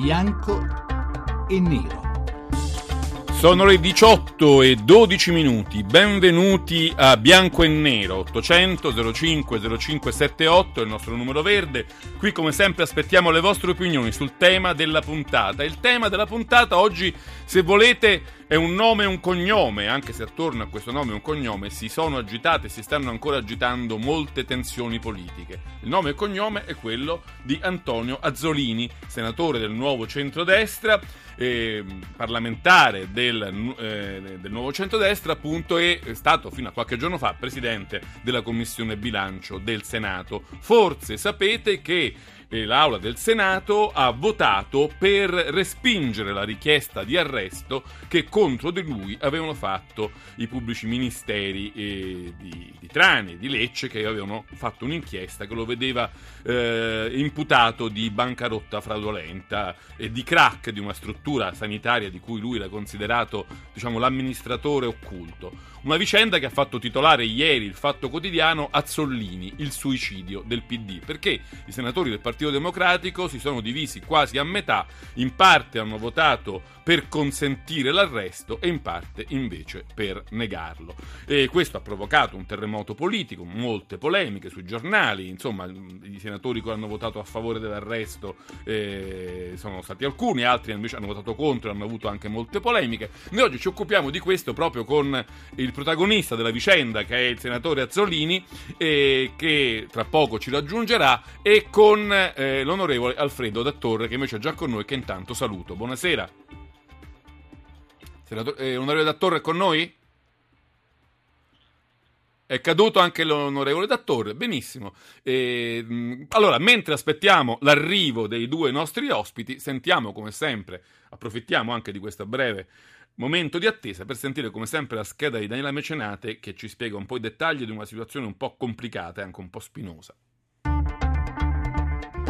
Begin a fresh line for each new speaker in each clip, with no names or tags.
bianco e nero.
Sono le 18 e 12 minuti, benvenuti a Bianco e Nero, 800 05 0578 è il nostro numero verde, qui come sempre aspettiamo le vostre opinioni sul tema della puntata. Il tema della puntata oggi, se volete, è un nome e un cognome, anche se attorno a questo nome e un cognome si sono agitate e si stanno ancora agitando molte tensioni politiche. Il nome e cognome è quello di Antonio Azzolini, senatore del nuovo centrodestra eh, parlamentare del, eh, del, nuovo centrodestra, appunto, è stato fino a qualche giorno fa presidente della commissione bilancio del Senato. Forse sapete che l'Aula del Senato ha votato per respingere la richiesta di arresto che contro di lui avevano fatto i pubblici ministeri eh, di, di, Trani e di Lecce che avevano fatto un'inchiesta che lo vedeva eh, imputato di bancarotta fraudolenta e di crack di una struttura sanitaria di cui lui era considerato diciamo, l'amministratore occulto. Una vicenda che ha fatto titolare ieri il Fatto Quotidiano Azzollini, il suicidio del PD, perché i senatori del Partito Democratico si sono divisi quasi a metà, in parte hanno votato per consentire l'arresto e in parte invece per negarlo. E questo ha provocato un terremoto politico, molte polemiche sui giornali, insomma i senatori che hanno votato a favore dell'arresto eh, sono stati alcuni, altri invece hanno votato contro e hanno avuto anche molte polemiche. Noi oggi ci occupiamo di questo proprio con il il protagonista della vicenda, che è il senatore Azzolini, eh, che tra poco ci raggiungerà, e con eh, l'onorevole Alfredo Dattore, che invece è già con noi, che intanto saluto. Buonasera. Senatore, eh, onorevole Dattore è con noi? È caduto anche l'onorevole Dattore, benissimo. E, allora, mentre aspettiamo l'arrivo dei due nostri ospiti, sentiamo come sempre, approfittiamo anche di questa breve Momento di attesa per sentire come sempre la scheda di Daniela Mecenate che ci spiega un po' i dettagli di una situazione un po' complicata e anche un po' spinosa.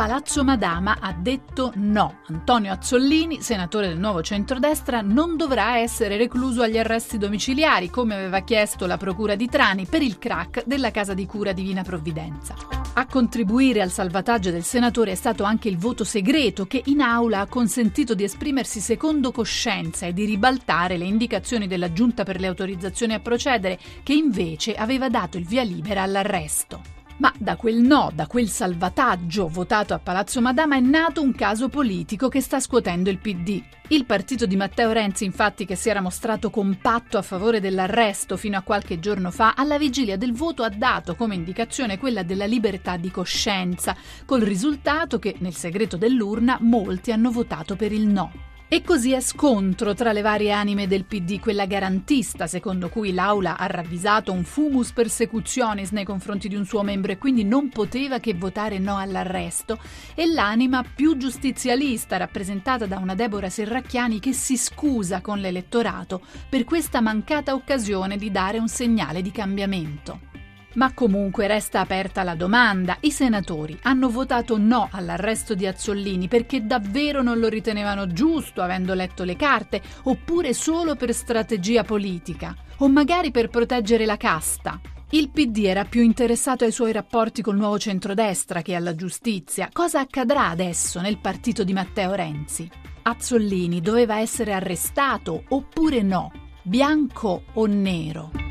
Palazzo Madama ha detto no. Antonio Azzollini, senatore del nuovo centrodestra, non dovrà essere recluso agli arresti domiciliari, come aveva chiesto la Procura di Trani per il crack della casa di cura Divina Provvidenza. A contribuire al salvataggio del senatore è stato anche il voto segreto che in aula ha consentito di esprimersi secondo coscienza e di ribaltare le indicazioni della Giunta per le autorizzazioni a procedere, che invece aveva dato il via libera all'arresto. Ma da quel no, da quel salvataggio votato a Palazzo Madama è nato un caso politico che sta scuotendo il PD. Il partito di Matteo Renzi, infatti, che si era mostrato compatto a favore dell'arresto fino a qualche giorno fa, alla vigilia del voto ha dato come indicazione quella della libertà di coscienza, col risultato che nel segreto dell'urna molti hanno votato per il no. E così è scontro tra le varie anime del PD, quella garantista, secondo cui l'Aula ha ravvisato un fumus persecutionis nei confronti di un suo membro e quindi non poteva che votare no all'arresto, e l'anima più giustizialista, rappresentata da una Deborah Serracchiani che si scusa con l'elettorato per questa mancata occasione di dare un segnale di cambiamento. Ma comunque resta aperta la domanda. I senatori hanno votato no all'arresto di Azzollini perché davvero non lo ritenevano giusto avendo letto le carte, oppure solo per strategia politica, o magari per proteggere la casta. Il PD era più interessato ai suoi rapporti col nuovo centrodestra che alla giustizia. Cosa accadrà adesso nel partito di Matteo Renzi? Azzollini doveva essere arrestato oppure no? Bianco o nero?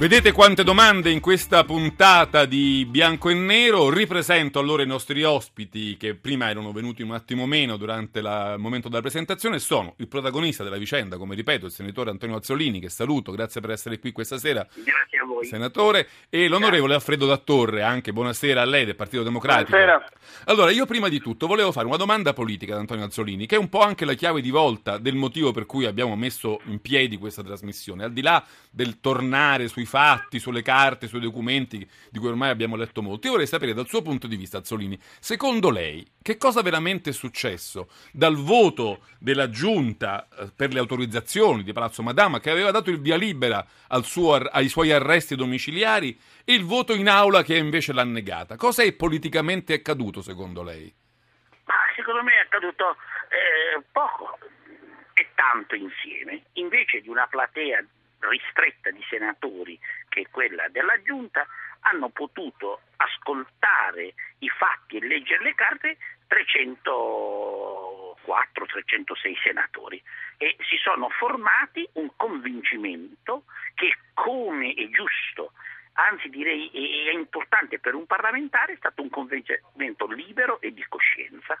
Vedete quante domande in questa puntata di Bianco e Nero. Ripresento allora i nostri ospiti che prima erano venuti un attimo meno durante la, il momento della presentazione. Sono il protagonista della vicenda, come ripeto, il senatore Antonio Azzolini, che saluto, grazie per essere qui questa sera.
Grazie a voi.
Senatore. E l'onorevole Alfredo Dattorre, anche buonasera a lei del Partito Democratico.
Buonasera.
Allora, io prima di tutto volevo fare una domanda politica ad Antonio Azzolini, che è un po' anche la chiave di volta del motivo per cui abbiamo messo in piedi questa trasmissione. Al di là del tornare sui fatti, sulle carte, sui documenti di cui ormai abbiamo letto molto. Io vorrei sapere dal suo punto di vista, Azzolini, secondo lei che cosa veramente è successo dal voto della giunta eh, per le autorizzazioni di Palazzo Madama che aveva dato il via libera suo, ai suoi arresti domiciliari e il voto in aula che invece l'ha negata? Cosa è politicamente accaduto secondo lei?
Secondo me è accaduto eh, poco e tanto insieme. Invece di una platea ristretta di senatori che è quella della Giunta hanno potuto ascoltare i fatti e leggere le carte 300 306 senatori. E si sono formati un convincimento che come è giusto anzi direi è importante per un parlamentare, è stato un convincimento libero e di coscienza.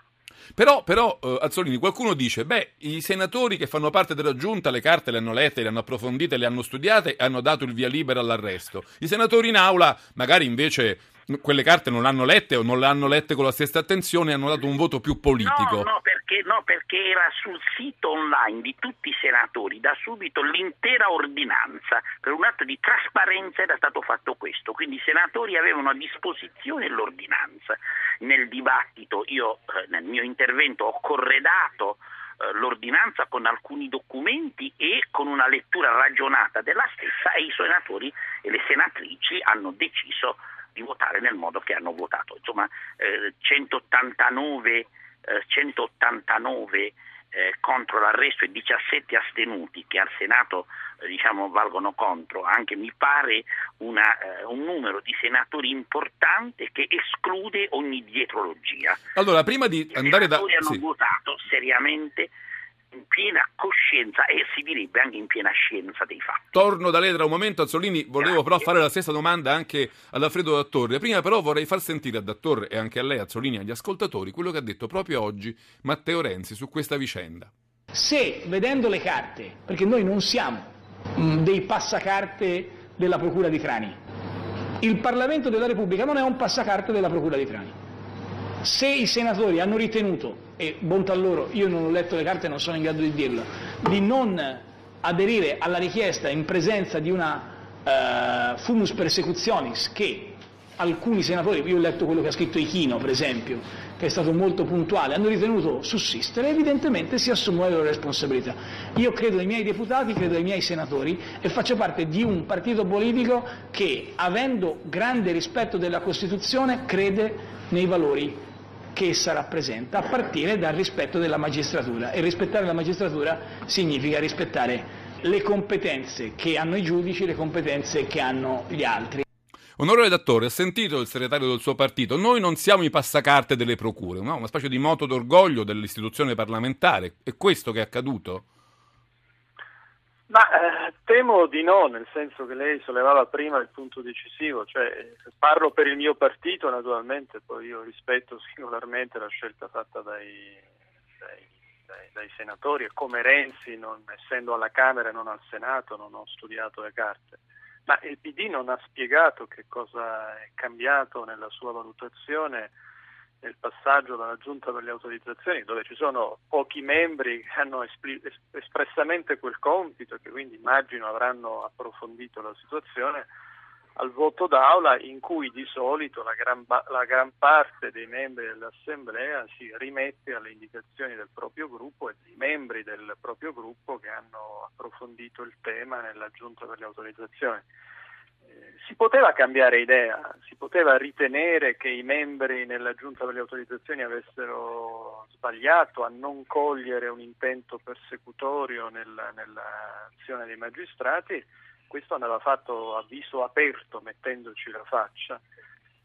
Però, però eh, Azzolini, qualcuno dice, beh, i senatori che fanno parte della giunta le carte le hanno lette, le hanno approfondite, le hanno studiate e hanno dato il via libera all'arresto. I senatori in aula magari invece quelle carte non le hanno lette o non le hanno lette con la stessa attenzione e hanno dato un voto più politico.
No, no, perché, no, perché era sul sito online di tutti i senatori da subito l'intera ordinanza. Per un atto di trasparenza era stato fatto questo, quindi i senatori avevano a disposizione l'ordinanza. Nel dibattito, io eh, nel mio intervento ho corredato eh, l'ordinanza con alcuni documenti e con una lettura ragionata della stessa e i senatori e le senatrici hanno deciso di votare nel modo che hanno votato. Insomma, eh, 189, eh, 189 eh, contro l'arresto e 17 astenuti che al Senato eh, diciamo, valgono contro, anche mi pare una, eh, un numero di senatori importante che esclude ogni dietrologia.
Allora, prima di
I
andare da...
senatori hanno
sì.
votato seriamente in piena coscienza e si direbbe anche in piena scienza dei fatti.
Torno da lei tra un momento, Azzolini, volevo
Grazie.
però fare la stessa domanda anche ad Alfredo Dattorre. Prima però vorrei far sentire a Dattorre e anche a lei, Azzolini, e agli ascoltatori, quello che ha detto proprio oggi Matteo Renzi su questa vicenda.
Se vedendo le carte, perché noi non siamo mh, dei passacarte della Procura di Trani, il Parlamento della Repubblica non è un passacarte della Procura di Trani. Se i senatori hanno ritenuto, e bontà loro, io non ho letto le carte e non sono in grado di dirlo, di non aderire alla richiesta in presenza di una eh, fumus persecutionis che alcuni senatori, io ho letto quello che ha scritto Ichino per esempio, che è stato molto puntuale, hanno ritenuto sussistere, evidentemente si assumono le loro responsabilità. Io credo ai miei deputati, credo ai miei senatori e faccio parte di un partito politico che, avendo grande rispetto della Costituzione, crede nei valori che essa rappresenta, a partire dal rispetto della magistratura. E rispettare la magistratura significa rispettare le competenze che hanno i giudici, le competenze che hanno gli altri.
Onorevole Dattore, ha sentito il segretario del suo partito? Noi non siamo i passacarte delle procure, no? una specie di moto d'orgoglio dell'istituzione parlamentare. È questo che è accaduto?
Ma eh, temo di no, nel senso che lei sollevava prima il punto decisivo, cioè parlo per il mio partito naturalmente, poi io rispetto singolarmente la scelta fatta dai, dai, dai, dai senatori e come Renzi, non, essendo alla Camera e non al Senato, non ho studiato le carte. Ma il PD non ha spiegato che cosa è cambiato nella sua valutazione nel passaggio dalla giunta per le autorizzazioni, dove ci sono pochi membri che hanno espli- es- espressamente quel compito e che quindi immagino avranno approfondito la situazione, al voto d'aula in cui di solito la gran, ba- la gran parte dei membri dell'Assemblea si rimette alle indicazioni del proprio gruppo e dei membri del proprio gruppo che hanno approfondito il tema nella giunta per le autorizzazioni si poteva cambiare idea, si poteva ritenere che i membri nella giunta per le autorizzazioni avessero sbagliato a non cogliere un intento persecutorio nella, nell'azione dei magistrati, questo andava fatto a viso aperto mettendoci la faccia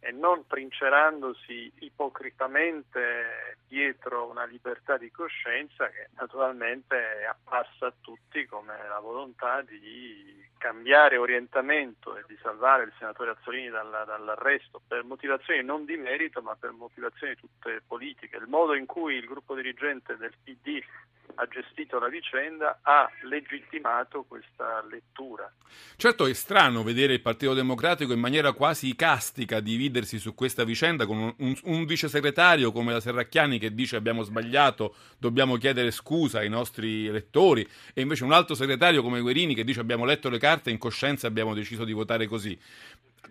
e non trincerandosi ipocritamente dietro una libertà di coscienza che naturalmente appassa a tutti come la volontà di cambiare orientamento e di salvare il senatore Azzolini dalla, dall'arresto per motivazioni non di merito ma per motivazioni tutte politiche. Il modo in cui il gruppo dirigente del PD ha gestito la vicenda ha legittimato questa lettura.
Certo è strano vedere il Partito Democratico in maniera quasi icastica dividersi su questa vicenda con un, un, un vice segretario come la Serracchiani che dice abbiamo sbagliato, dobbiamo chiedere scusa ai nostri elettori e invece un altro segretario come Guerini che dice abbiamo letto le carte e in coscienza abbiamo deciso di votare così.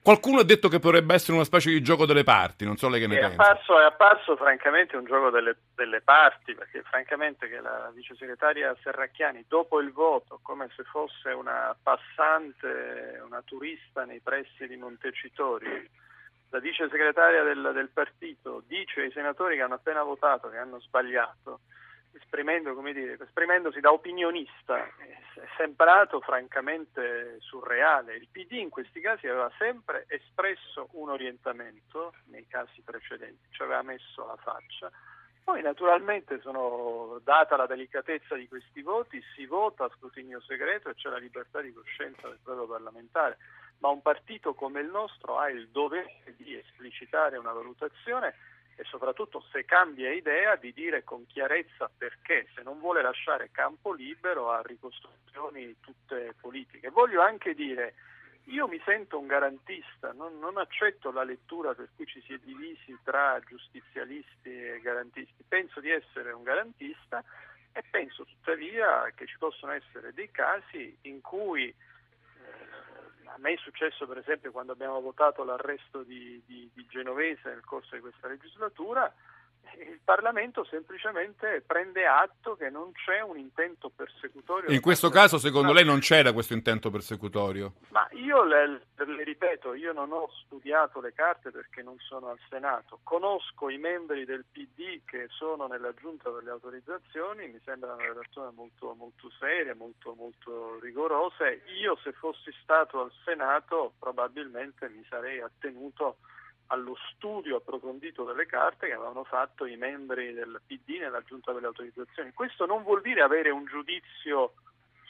Qualcuno ha detto che potrebbe essere una specie di gioco delle parti, non so lei che ne
è
pensa.
Apparso, è apparso francamente un gioco delle, delle, parti, perché francamente che la vice segretaria Serracchiani dopo il voto, come se fosse una passante, una turista nei pressi di Montecitorio, la vice segretaria del, del partito dice ai senatori che hanno appena votato che hanno sbagliato, esprimendo, dire, esprimendosi da opinionista, è sembrato francamente surreale. Il PD in questi casi aveva sempre espresso un orientamento nei casi precedenti, ci aveva messo la faccia. Poi naturalmente sono, data la delicatezza di questi voti, si vota a scrutinio segreto e c'è la libertà di coscienza del proprio parlamentare, ma un partito come il nostro ha il dovere di esplicitare una valutazione e soprattutto se cambia idea di dire con chiarezza perché, se non vuole lasciare campo libero a ricostruzioni tutte politiche. Voglio anche dire io mi sento un garantista, non, non, accetto la lettura per cui ci si è divisi tra giustizialisti e garantisti. Penso di essere un garantista e penso tuttavia che ci possono essere dei casi in cui a me è successo per esempio quando abbiamo votato l'arresto di, di, di Genovese nel corso di questa legislatura, il Parlamento semplicemente prende atto che non c'è un intento persecutorio.
In questo caso, secondo lei, non c'era questo intento persecutorio?
Ma io le, le, ripeto, io non ho studiato le carte perché non sono al Senato. Conosco i membri del PD che sono nella giunta per le autorizzazioni, mi sembrano delle persone molto, molto serie, molto, molto rigorose. Io, se fossi stato al Senato, probabilmente mi sarei attenuto allo studio approfondito delle carte che avevano fatto i membri del PD nella giunta delle autorizzazioni. Questo non vuol dire avere un giudizio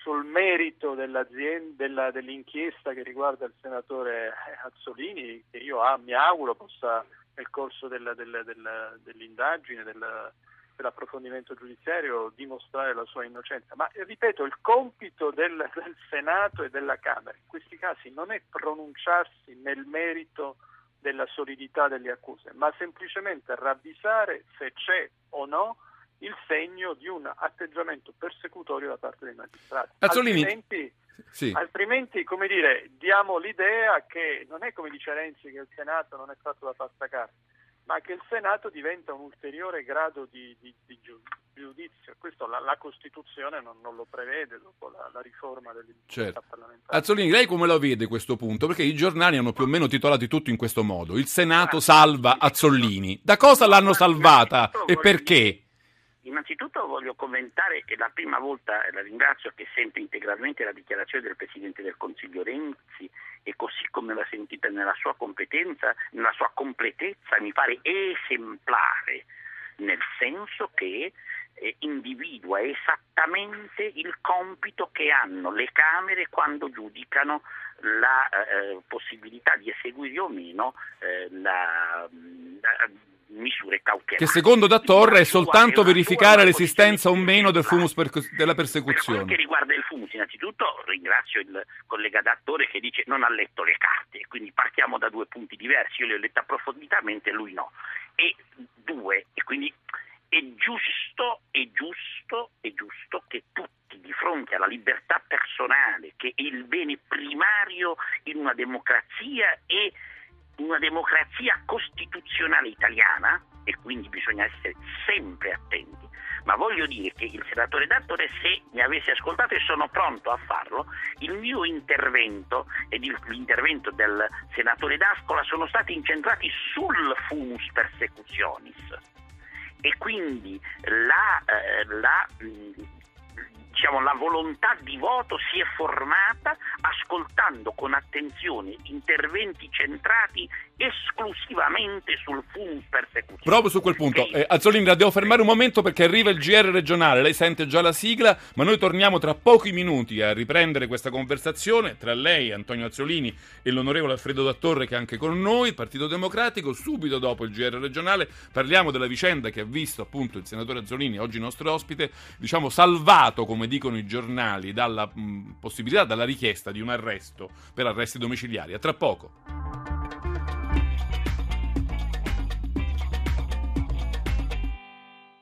sul merito della, dell'inchiesta che riguarda il senatore Azzolini, che io ah, mi auguro possa nel corso della, della, dell'indagine, dell'approfondimento giudiziario dimostrare la sua innocenza. Ma ripeto, il compito del, del Senato e della Camera in questi casi non è pronunciarsi nel merito della solidità delle accuse, ma semplicemente ravvisare se c'è o no il segno di un atteggiamento persecutorio da parte dei magistrati.
Azzolini,
altrimenti,
sì.
altrimenti, come dire, diamo l'idea che non è come dice Renzi che il Senato non è fatto da passacarte, ma che il Senato diventa un ulteriore grado di, di, di Questo la, la Costituzione non, non, lo prevede dopo la, la riforma dell'industria
certo.
parlamentare.
Azzolini, lei come lo vede questo punto? Perché i giornali hanno più o meno titolato tutto in questo modo. Il Senato salva Azzolini. Da cosa l'hanno salvata e perché?
Innanzitutto voglio commentare che la prima volta, la ringrazio che sente integralmente la dichiarazione del Presidente del Consiglio Renzi e così come l'ha sentita nella sua competenza, nella sua completezza, mi pare esemplare, nel senso che eh, individua esattamente il compito che hanno le Camere quando giudicano la eh, possibilità di eseguire o meno eh, la, la misure cautelari.
Che secondo Da Torre è soltanto verificare l'esistenza o meno del fumus per, della persecuzione.
Per quello che riguarda il fumus, innanzitutto ringrazio il collega Dattore che dice non ha letto le carte, quindi partiamo da due punti diversi, io le ho lette approfonditamente, lui no. E due, e quindi è giusto, è giusto, è giusto che tutti di fronte alla libertà personale, che è il bene primario in una democrazia e una democrazia costituzionale italiana, e quindi bisogna essere sempre attenti, ma voglio dire che il senatore Dattore, se mi avesse ascoltato e sono pronto a farlo, il mio intervento e l'intervento del senatore D'Ascola sono stati incentrati sul fumus persecutionis e quindi la, eh, la diciamo, la volontà di voto si è formata ascoltando con attenzione interventi centrati esclusivamente sul fumus persecuzione.
Proprio su quel punto. Eh, Azzolini, la devo fermare un momento perché arriva il GR regionale, lei sente già la sigla, ma noi torniamo tra pochi minuti a riprendere questa conversazione tra lei, Antonio Azzolini e l'onorevole Alfredo Dattorre che è anche con noi, Partito Democratico, subito dopo il GR regionale parliamo della vicenda che ha visto appunto il senatore Azzolini, oggi nostro ospite, diciamo salvato, come dicono i giornali, dalla mh, possibilità, dalla richiesta di un arresto per arresti domiciliari. A tra poco.